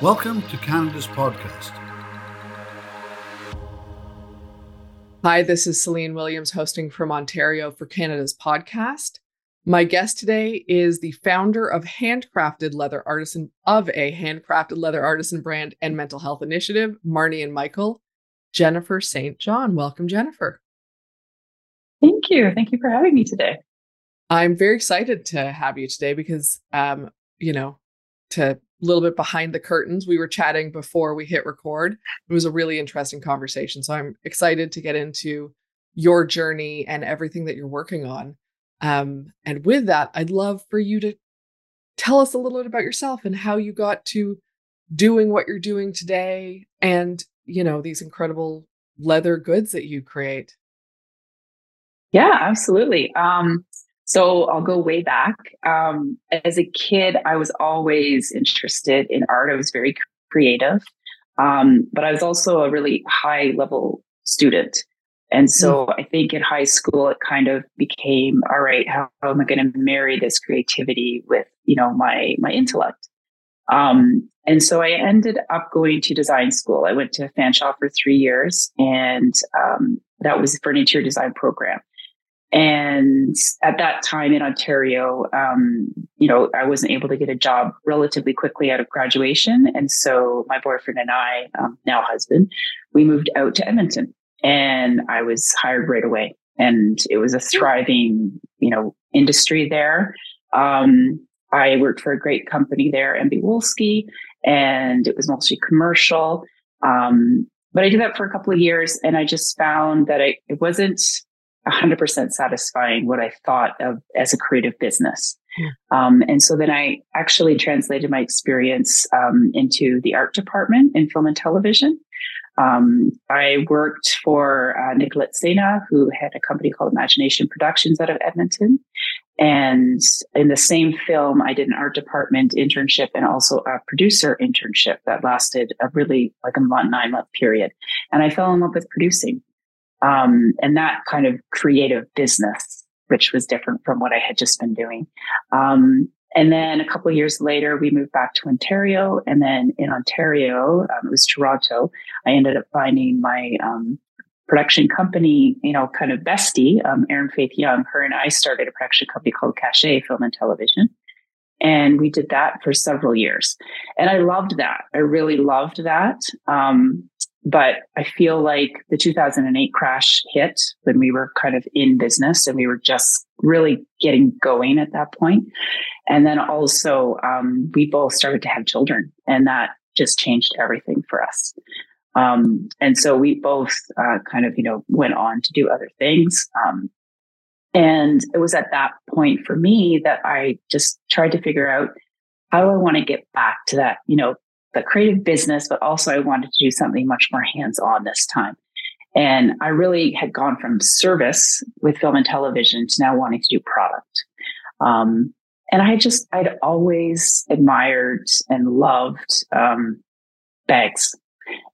Welcome to Canada's podcast. Hi, this is Celine Williams hosting from Ontario for Canada's podcast. My guest today is the founder of handcrafted leather artisan of a handcrafted leather artisan brand and mental health initiative, Marnie and Michael, Jennifer St. John. Welcome, Jennifer. Thank you. Thank you for having me today. I'm very excited to have you today because, um, you know, to a little bit behind the curtains, we were chatting before we hit record. It was a really interesting conversation. So I'm excited to get into your journey and everything that you're working on. Um, and with that, I'd love for you to tell us a little bit about yourself and how you got to doing what you're doing today and, you know, these incredible leather goods that you create. Yeah, absolutely. Um, so I'll go way back. Um, as a kid, I was always interested in art. I was very creative, um, but I was also a really high level student. And so mm. I think in high school, it kind of became, all right, how, how am I going to marry this creativity with, you know, my, my intellect? Um, and so I ended up going to design school. I went to Fanshawe for three years and, um, that was for an interior design program. And at that time in Ontario, um, you know, I wasn't able to get a job relatively quickly out of graduation. And so my boyfriend and I, um, now husband, we moved out to Edmonton and I was hired right away. And it was a thriving, you know, industry there. Um, I worked for a great company there, MB Wolski, and it was mostly commercial. Um, but I did that for a couple of years and I just found that I, it wasn't 100% satisfying what I thought of as a creative business. Um, and so then I actually translated my experience um, into the art department in film and television. Um, I worked for uh, Nicolette Sena, who had a company called Imagination Productions out of Edmonton. And in the same film, I did an art department internship and also a producer internship that lasted a really like a month, nine month period. And I fell in love with producing um, and that kind of creative business, which was different from what I had just been doing. Um, and then a couple years later, we moved back to Ontario. And then in Ontario, um, it was Toronto. I ended up finding my um, production company, you know, kind of bestie, um, Erin Faith Young. Her and I started a production company called Cachet Film and Television. And we did that for several years. And I loved that. I really loved that. But I feel like the 2008 crash hit when we were kind of in business and we were just really getting going at that point. And then also, um, we both started to have children, and that just changed everything for us. Um, and so we both uh, kind of, you know, went on to do other things. Um, and it was at that point for me that I just tried to figure out how do I want to get back to that, you know, the creative business, but also I wanted to do something much more hands on this time. And I really had gone from service with film and television to now wanting to do product. Um, and I just, I'd always admired and loved um, bags.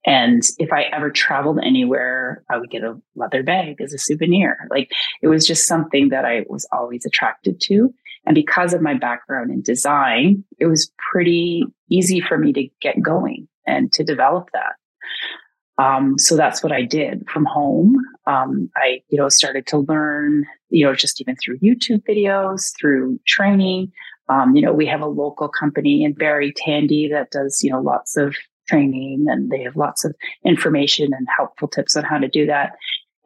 And if I ever traveled anywhere, I would get a leather bag as a souvenir. Like it was just something that I was always attracted to. And because of my background in design, it was pretty easy for me to get going and to develop that. Um, so that's what I did from home. Um, I, you know, started to learn, you know, just even through YouTube videos, through training. Um, you know, we have a local company in Barrie Tandy that does, you know, lots of training and they have lots of information and helpful tips on how to do that.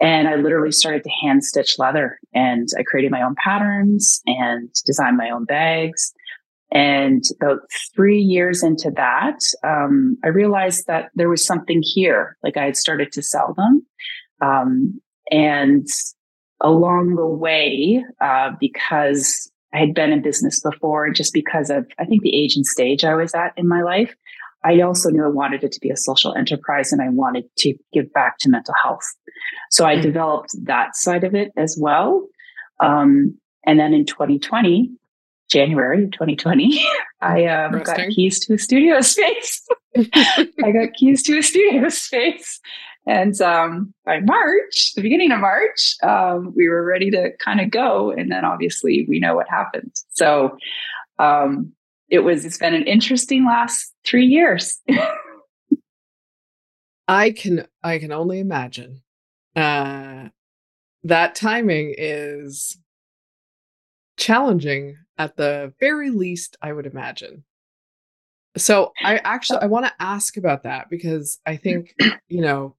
And I literally started to hand stitch leather and I created my own patterns and designed my own bags. And about three years into that, um, I realized that there was something here. Like I had started to sell them. Um, and along the way, uh, because I had been in business before, just because of, I think, the age and stage I was at in my life, I also knew I wanted it to be a social enterprise and I wanted to give back to mental health. So I developed that side of it as well. Um, and then in 2020, January 2020, I um, got keys to a studio space. I got keys to a studio space. And um, by March, the beginning of March, um, we were ready to kind of go. And then obviously we know what happened. So um, it was it's been an interesting last three years. I can I can only imagine. Uh, that timing is challenging at the very least, I would imagine. So I actually I want to ask about that because I think, you know,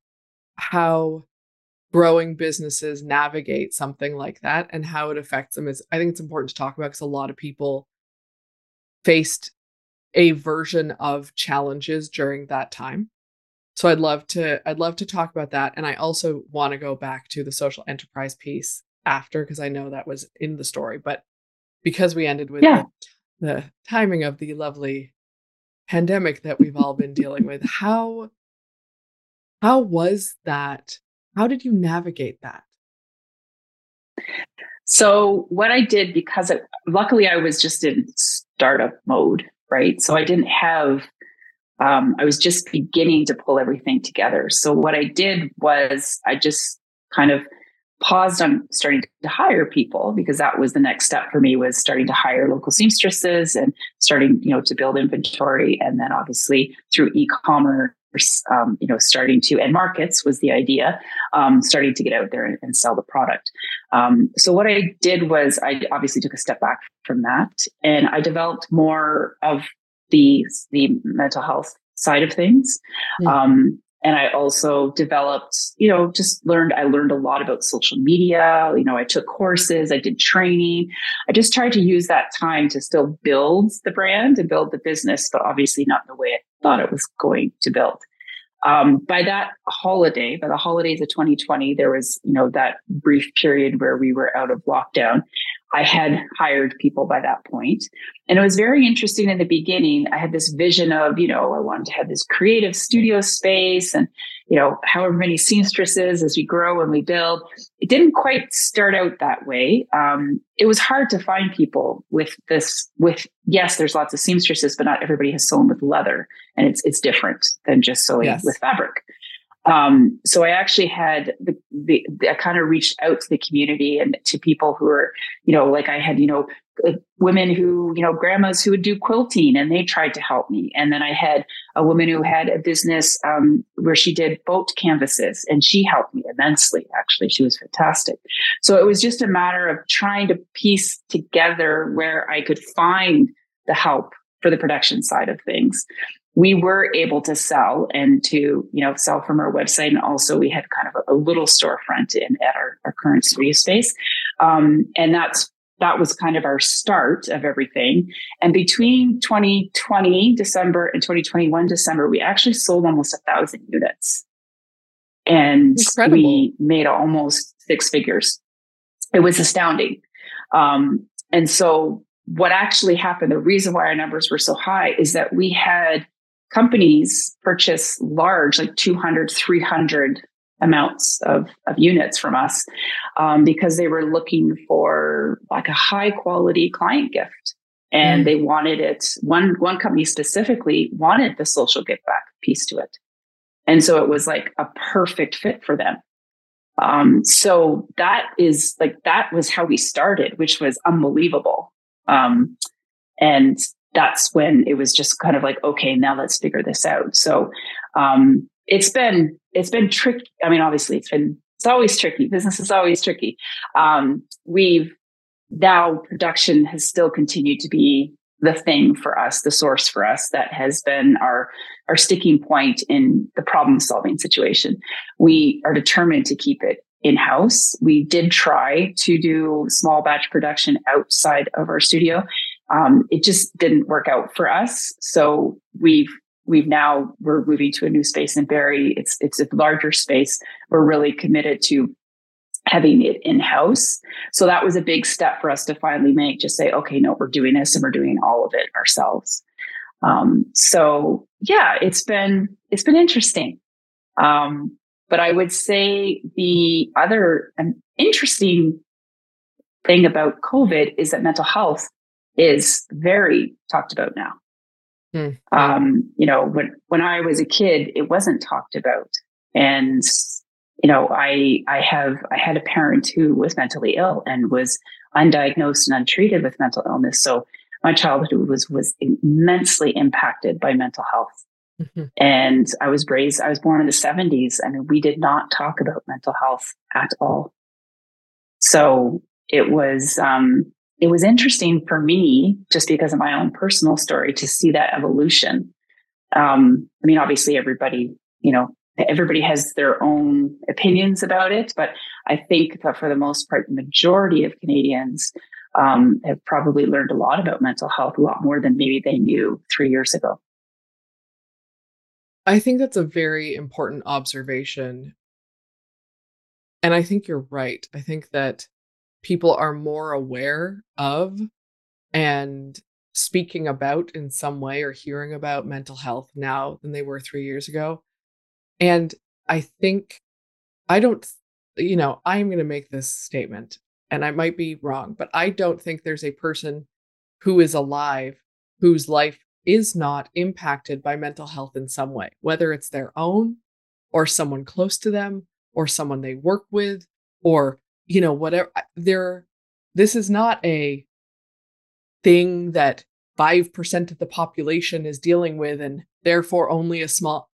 how growing businesses navigate something like that and how it affects them is I think it's important to talk about because a lot of people faced a version of challenges during that time. So I'd love to I'd love to talk about that and I also want to go back to the social enterprise piece after because I know that was in the story but because we ended with yeah. the, the timing of the lovely pandemic that we've all been dealing with how how was that how did you navigate that so what i did because it, luckily i was just in startup mode right? So i didn't have um, i was just beginning to pull everything together. So what i did was i just kind of paused on starting to hire people because that was the next step for me was starting to hire local seamstresses and starting you know to build inventory. And then obviously through e-commerce um, you know starting to and markets was the idea um, starting to get out there and, and sell the product. Um, so what i did was i obviously took a step back from that and i developed more of the the mental health side of things. Mm and I also developed, you know, just learned, I learned a lot about social media. You know, I took courses, I did training. I just tried to use that time to still build the brand and build the business, but obviously not the way I thought it was going to build. Um, by that holiday, by the holidays of 2020, there was, you know, that brief period where we were out of lockdown. I had hired people by that point. And it was very interesting in the beginning. I had this vision of, you know, I wanted to have this creative studio space and, you know, however many seamstresses as we grow and we build. It didn't quite start out that way. Um, it was hard to find people with this, with, yes, there's lots of seamstresses, but not everybody has sewn with leather and it's, it's different than just sewing yes. with fabric. Um, so I actually had the, the, the I kind of reached out to the community and to people who are, you know, like I had, you know, uh, women who, you know, grandmas who would do quilting and they tried to help me. And then I had a woman who had a business um, where she did boat canvases and she helped me immensely. Actually, she was fantastic. So it was just a matter of trying to piece together where I could find the help for the production side of things we were able to sell and to you know sell from our website. And also we had kind of a, a little storefront in at our, our current studio space. Um, and that's that was kind of our start of everything. And between 2020 december and 2021 december we actually sold almost a thousand units. And Incredible. we made almost six figures. It was astounding. Um, and so what actually happened the reason why our numbers were so high is that we had companies purchase large, like 200, 300 amounts of, of units from us um, because they were looking for like a high quality client gift. And mm. they wanted it one one company specifically wanted the social gift back piece to it. And so it was like a perfect fit for them. Um, so that is like that was how we started which was unbelievable. Um, and that's when it was just kind of like, okay, now let's figure this out. So um, it's been it's been tricky. I mean, obviously, it's been it's always tricky. Business is always tricky. Um, we've now production has still continued to be the thing for us, the source for us that has been our our sticking point in the problem solving situation. We are determined to keep it in house. We did try to do small batch production outside of our studio, um, it just didn't work out for us. So we've we've now we're moving to a new space in Barrie. It's it's a larger space. We're really committed to having it in house. So that was a big step for us to finally make. Just say, okay, no, we're doing this and we're doing all of it ourselves. Um, so yeah, it's been it's been interesting. Um, but I would say the other um, interesting thing about COVID is that mental health is very talked about now. Mm-hmm. Um, you know, when when I was a kid, it wasn't talked about, and you know, I I have I had a parent who was mentally ill and was undiagnosed and untreated with mental illness. So my childhood was was immensely impacted by mental health. Mm-hmm. And I was raised, I was born in the 70s, I mean, we did not talk about mental health at all. So it was um, it was interesting for me just because of my own personal story to see that evolution. Um, I mean, obviously, everybody, you know, everybody has their own opinions about it, but I think that for the most part, the majority of Canadians um, have probably learned a lot about mental health, a lot more than maybe they knew three years ago. I think that's a very important observation. And I think you're right. I think that people are more aware of and speaking about in some way or hearing about mental health now than they were three years ago. And I think, I don't, you know, I'm going to make this statement and I might be wrong, but I don't think there's a person who is alive whose life is not impacted by mental health in some way, whether it's their own or someone close to them or someone they work with or you know whatever there this is not a thing that 5% of the population is dealing with and therefore only a small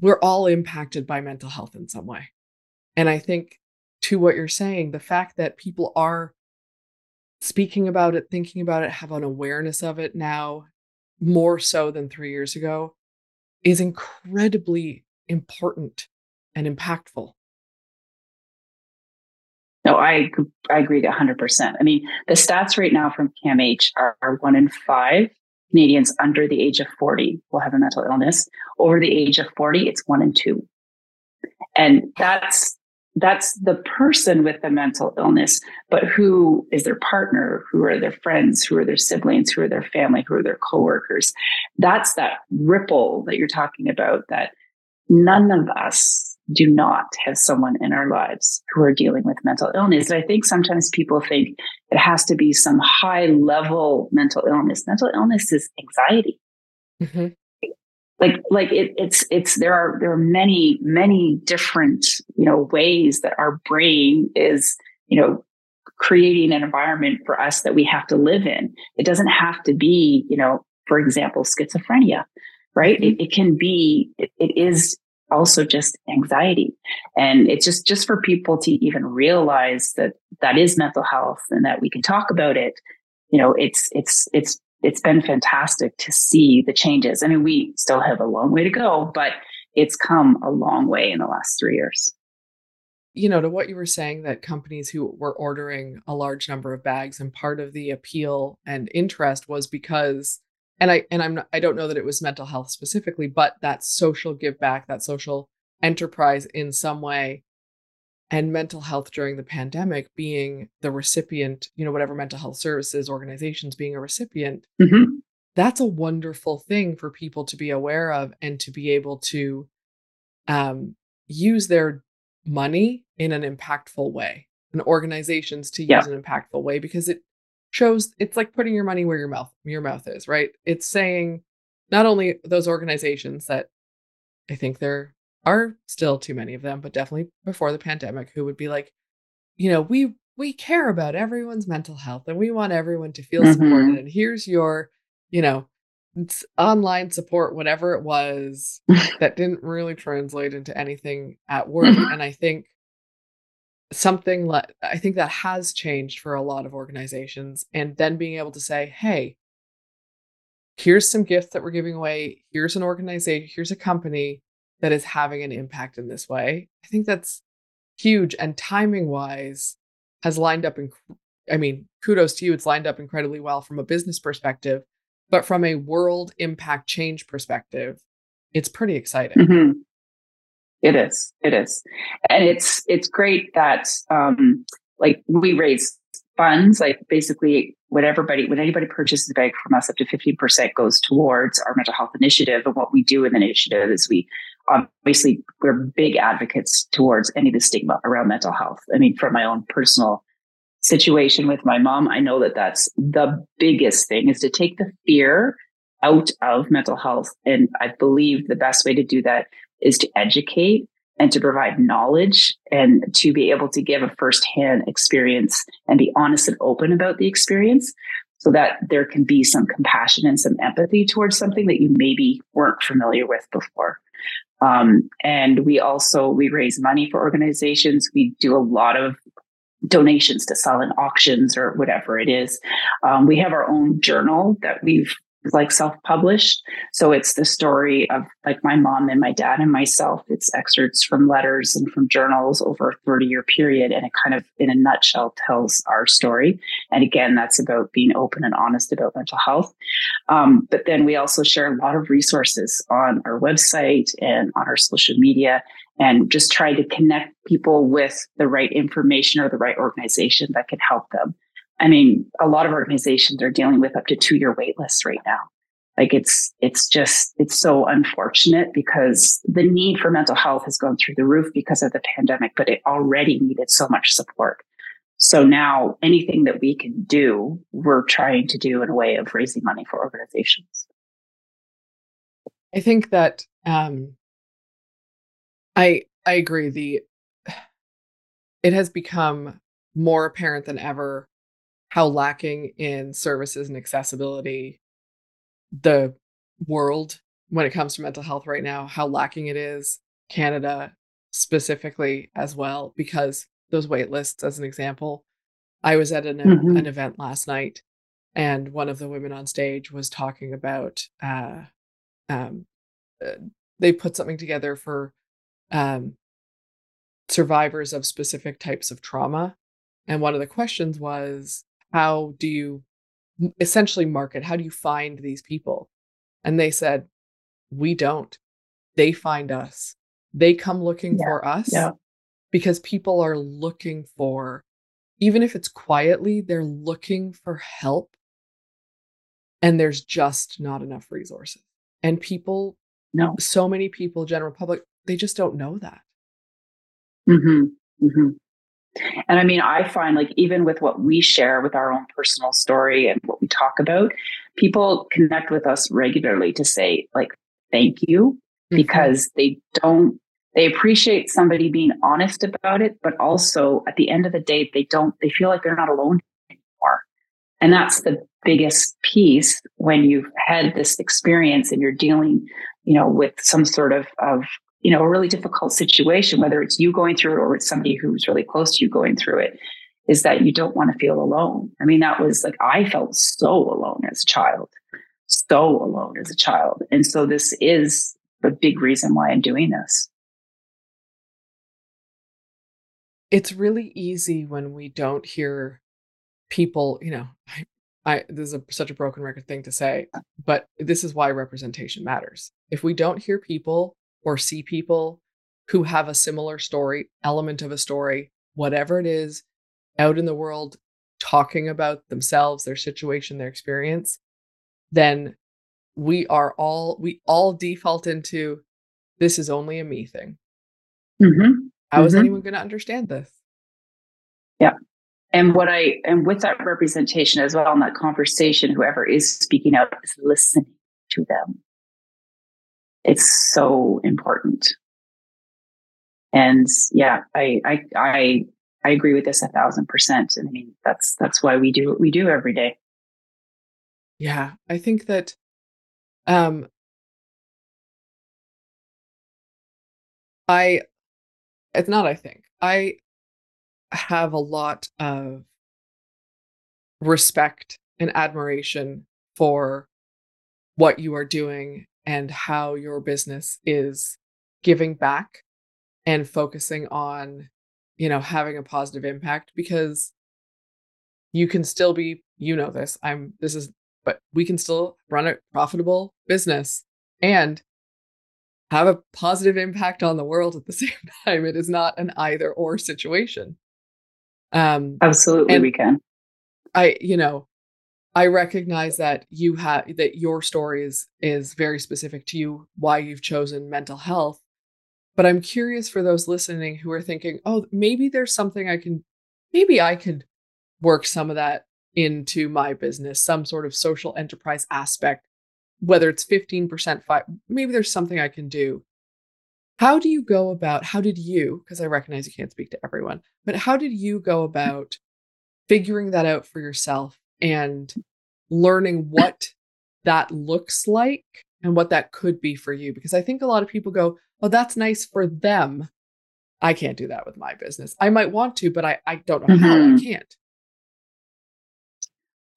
we're all impacted by mental health in some way. And i think to what you're saying the fact that people are speaking about it thinking about it have an awareness of it now more so than 3 years ago is incredibly important and impactful no, I I agree 100%. I mean, the stats right now from CAMH are, are one in five Canadians under the age of 40 will have a mental illness. Over the age of 40, it's one in two. And that's that's the person with the mental illness, but who is their partner, who are their friends, who are their siblings, who are their family, who are their coworkers. That's that ripple that you're talking about that none of us do not have someone in our lives who are dealing with mental illness. I think sometimes people think it has to be some high level mental illness. Mental illness is anxiety. Mm-hmm. Like, like it, it's, it's, there are, there are many, many different, you know, ways that our brain is, you know, creating an environment for us that we have to live in. It doesn't have to be, you know, for example, schizophrenia, right? Mm-hmm. It, it, can be, it, it is also just anxiety. And it's just just for people to even realize that that is mental health and that we can talk about it you know it's it's it's it's been fantastic to see the changes. I mean we still have a long way to go but it's come a long way in the last 3 years. You know to what you were saying that companies who were ordering a large number of bags and part of the appeal and interest was because and I and I'm not, I don't know that it was mental health specifically, but that social give back, that social enterprise in some way, and mental health during the pandemic being the recipient, you know, whatever mental health services organizations being a recipient, mm-hmm. that's a wonderful thing for people to be aware of and to be able to um, use their money in an impactful way, and organizations to use yeah. an impactful way because it shows it's like putting your money where your mouth your mouth is, right? It's saying not only those organizations that I think there are still too many of them, but definitely before the pandemic, who would be like, you know, we we care about everyone's mental health and we want everyone to feel mm-hmm. supported. And here's your, you know, online support, whatever it was that didn't really translate into anything at work. Mm-hmm. And I think something like I think that has changed for a lot of organizations. And then being able to say, hey, here's some gifts that we're giving away. Here's an organization, here's a company that is having an impact in this way. I think that's huge. And timing wise, has lined up. Inc- I mean, kudos to you. It's lined up incredibly well from a business perspective, but from a world impact change perspective, it's pretty exciting. Mm-hmm. It is. It is, and it's it's great that um, like we raise funds. Like basically, when everybody when anybody purchases a bag from us, up to fifteen percent goes towards our mental health initiative. And what we do in the initiative is we obviously we're big advocates towards any of the stigma around mental health. I mean, from my own personal situation with my mom, I know that that's the biggest thing is to take the fear out of mental health. And I believe the best way to do that is to educate and to provide knowledge and to be able to give a firsthand experience and be honest and open about the experience. so that there can be some compassion and some empathy towards something that you maybe weren't familiar with before. Um, and we also we raise money for organizations. We do a lot of donations to silent auctions or whatever it is. Um, we have our own journal that we've like self-published. So it's the story of like my mom and my dad and myself. It's excerpts from letters and from journals over a 30 year period. And it kind of in a nutshell tells our story. And again, that's about being open and honest about mental health. Um, but then we also share a lot of resources on our website and on our social media and just try to connect people with the right information or the right organization that can help them. I mean, a lot of organizations are dealing with up to two year wait lists right now. Like it's, it's just, it's so unfortunate because the need for mental health has gone through the roof because of the pandemic, but it already needed so much support. So now anything that we can do, we're trying to do in a way of raising money for organizations. I think that, um, I, I agree. The, it has become more apparent than ever how lacking in services and accessibility the world when it comes to mental health right now, how lacking it is, Canada specifically as well, because those wait lists, as an example, I was at an, mm-hmm. an event last night and one of the women on stage was talking about uh, um, uh, they put something together for um, survivors of specific types of trauma and one of the questions was how do you essentially market? How do you find these people? And they said, we don't. They find us. They come looking yeah. for us yeah. because people are looking for, even if it's quietly, they're looking for help. And there's just not enough resources. And people, no, so many people, general public, they just don't know that. Mm-hmm. Mm-hmm. And I mean, I find like even with what we share with our own personal story and what we talk about, people connect with us regularly to say, like, thank you, mm-hmm. because they don't, they appreciate somebody being honest about it, but also at the end of the day, they don't, they feel like they're not alone anymore. And that's the biggest piece when you've had this experience and you're dealing, you know, with some sort of, of you know, a really difficult situation, whether it's you going through it or it's somebody who's really close to you going through it, is that you don't want to feel alone. I mean, that was like, I felt so alone as a child, so alone as a child. And so this is the big reason why I'm doing this. It's really easy when we don't hear people, you know, I, I this is a, such a broken record thing to say, but this is why representation matters. If we don't hear people or see people who have a similar story, element of a story, whatever it is, out in the world talking about themselves, their situation, their experience, then we are all we all default into this is only a me thing. Mm-hmm. How mm-hmm. is anyone going to understand this? Yeah. And what I and with that representation as well in that conversation, whoever is speaking out is listening to them it's so important. And yeah, I, I, I, I agree with this a thousand percent. And I mean, that's, that's why we do what we do every day. Yeah. I think that, um, I, it's not, I think, I have a lot of respect and admiration for what you are doing and how your business is giving back and focusing on you know having a positive impact because you can still be you know this i'm this is but we can still run a profitable business and have a positive impact on the world at the same time. It is not an either or situation. Um absolutely we can. I you know I recognize that you have that your story is is very specific to you, why you've chosen mental health. But I'm curious for those listening who are thinking, oh, maybe there's something I can, maybe I could work some of that into my business, some sort of social enterprise aspect, whether it's 15%, five, maybe there's something I can do. How do you go about, how did you, because I recognize you can't speak to everyone, but how did you go hmm. about figuring that out for yourself and learning what that looks like and what that could be for you. Because I think a lot of people go, oh, that's nice for them. I can't do that with my business. I might want to, but I, I don't know mm-hmm. how I mm-hmm. can't.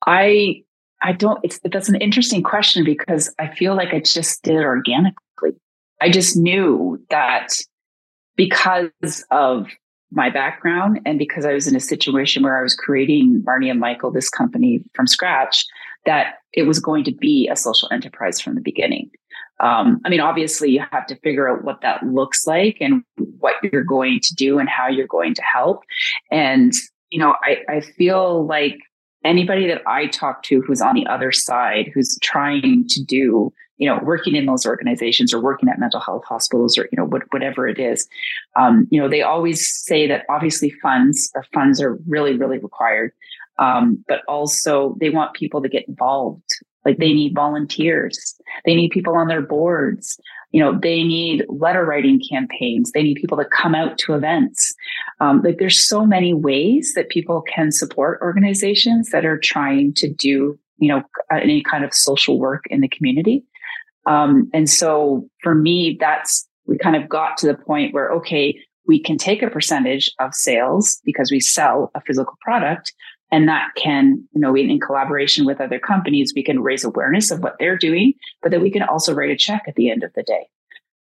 I I don't it's that's an interesting question because I feel like I just did it organically. I just knew that because of my background and because I was in a situation where I was creating Marnie and Michael, this company from scratch, that it was going to be a social enterprise from the beginning. Um, I mean, obviously, you have to figure out what that looks like and what you're going to do and how you're going to help. And, you know, I, I feel like anybody that I talk to who's on the other side, who's trying to do, you know, working in those organizations or working at mental health hospitals or, you know, what, whatever it is, um, you know, they always say that obviously funds or funds are really, really required. Um, but also they want people to get involved. Like they need volunteers. They need people on their boards you know they need letter writing campaigns. They need people to come out to events. Um, like there's so many ways that people can support organizations that are trying to do you know any kind of social work in the community. Um, and so for me that's we kind of got to the point where okay we can take a percentage of sales because we sell a physical product and that can, you know, in, collaboration with other companies, we can raise awareness of what they're doing, but then we can also write a check at the end of the day.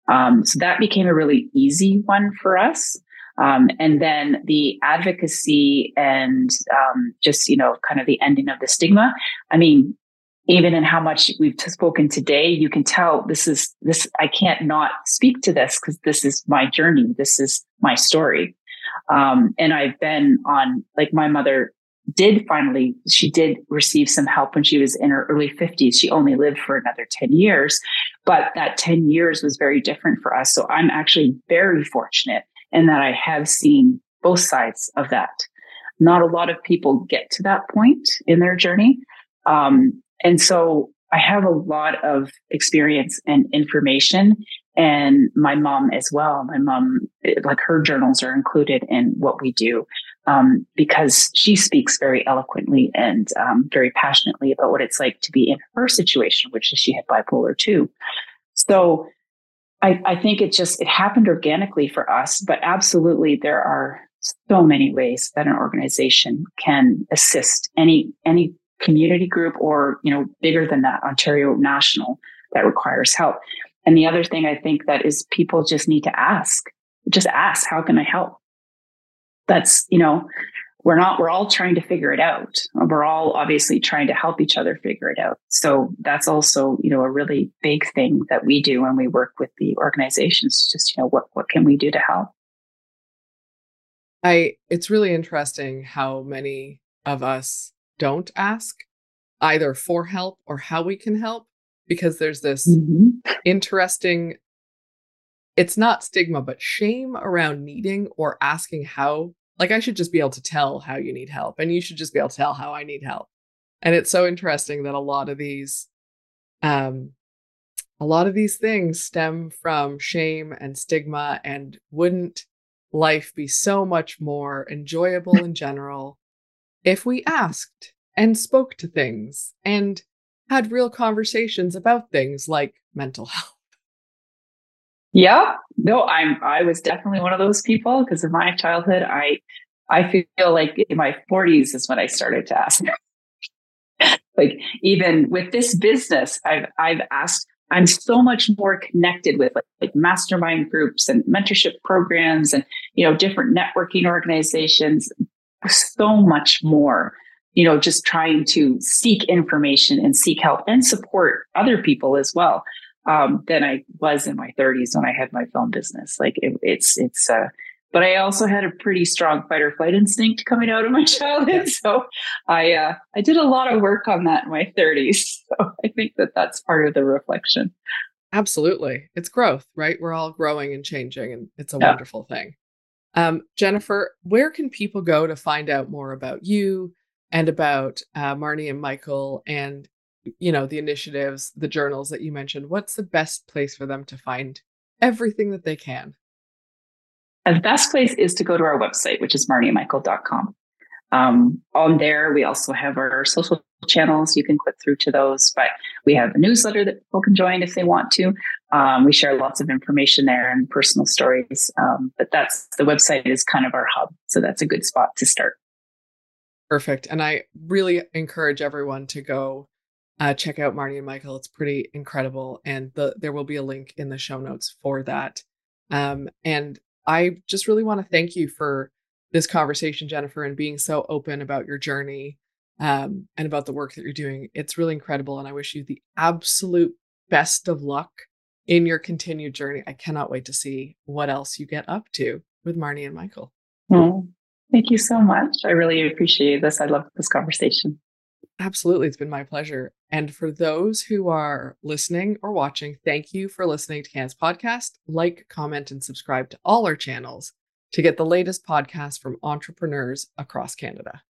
Um, so that became a really easy one for us. Um, and then the advocacy and um, just, you know, kind of the ending of the stigma. I mean, even in how much we've spoken today, you can tell this is this, I can't not speak to this because this is my journey. This is my story. Um, and I've been on, like my mother did finally, she did receive some help when she was in her early 50s. She only lived for another 10 years, but that 10 years was very different for us. So I'm actually very fortunate in that I have seen both sides of that. Not a lot of people get to that point in their journey. Um, and so I have a lot of experience and information and my mom as well. My mom, like her journals are included in what we do um, because she speaks very eloquently and um, very passionately about what it's like to be in her situation, which is she had bipolar too. So I, I think it just it happened organically for us, but absolutely there are so many ways that an organization can assist any any community group or you know bigger than that ontario national that requires help and the other thing i think that is people just need to ask just ask how can i help that's you know we're not we're all trying to figure it out. We're all obviously trying to help each other figure it out. So that's also you know a really big thing that we do when we work with the organizations just you know what what can we do to help? I it's really interesting how many of us don't ask either for help or how we can help because there's this mm-hmm. interesting it's not stigma but shame around needing or asking how like I should just be able to tell how you need help and you should just be able to tell how I need help. And it's so interesting that a lot of these um a lot of these things stem from shame and stigma and wouldn't life be so much more enjoyable in general if we asked and spoke to things and had real conversations about things like mental health. Yeah, no, I'm I was definitely one of those people because in my childhood, I I feel like in my 40s is when I started to ask. like even with this business, I've I've asked. I'm so much more connected with like, like mastermind groups and mentorship programs and you know different networking organizations. So much more you know, just trying to seek information and seek help and support other people as well um, than I was in my 30s when I had my film business. Like it, it's it's uh, but I also had a pretty strong fight or flight instinct coming out of my childhood. So I uh, I did a lot of work on that in my 30s. So I think that that's part of the reflection. Absolutely, it's growth, right? We're all growing and changing, and it's a yeah. wonderful thing. Um, Jennifer, where can people go to find out more about you, and about uh, Marnie and Michael and you know the initiatives, the journals that you mentioned. What's the best place for them to find everything that they can? the best place is to go to our website, which is marnieandmichael.com. Um, on there, we also have our social channels. You can click through to those, but we have a newsletter that people can join if they want to. Um, we share lots of information there and personal stories. Um, but that's the website is kind of our hub. So that's a good spot to start. Perfect. And I really encourage everyone to go uh, check out Marnie and Michael. It's pretty incredible. And the, there will be a link in the show notes for that. Um, and I just really want to thank you for this conversation, Jennifer, and being so open about your journey um, and about the work that you're doing. It's really incredible. And I wish you the absolute best of luck in your continued journey. I cannot wait to see what else you get up to with Marnie and Michael. Thank you so much. I really appreciate this. I love this conversation. Absolutely. It's been my pleasure. And for those who are listening or watching, thank you for listening to Can's podcast. Like, comment, and subscribe to all our channels to get the latest podcasts from entrepreneurs across Canada.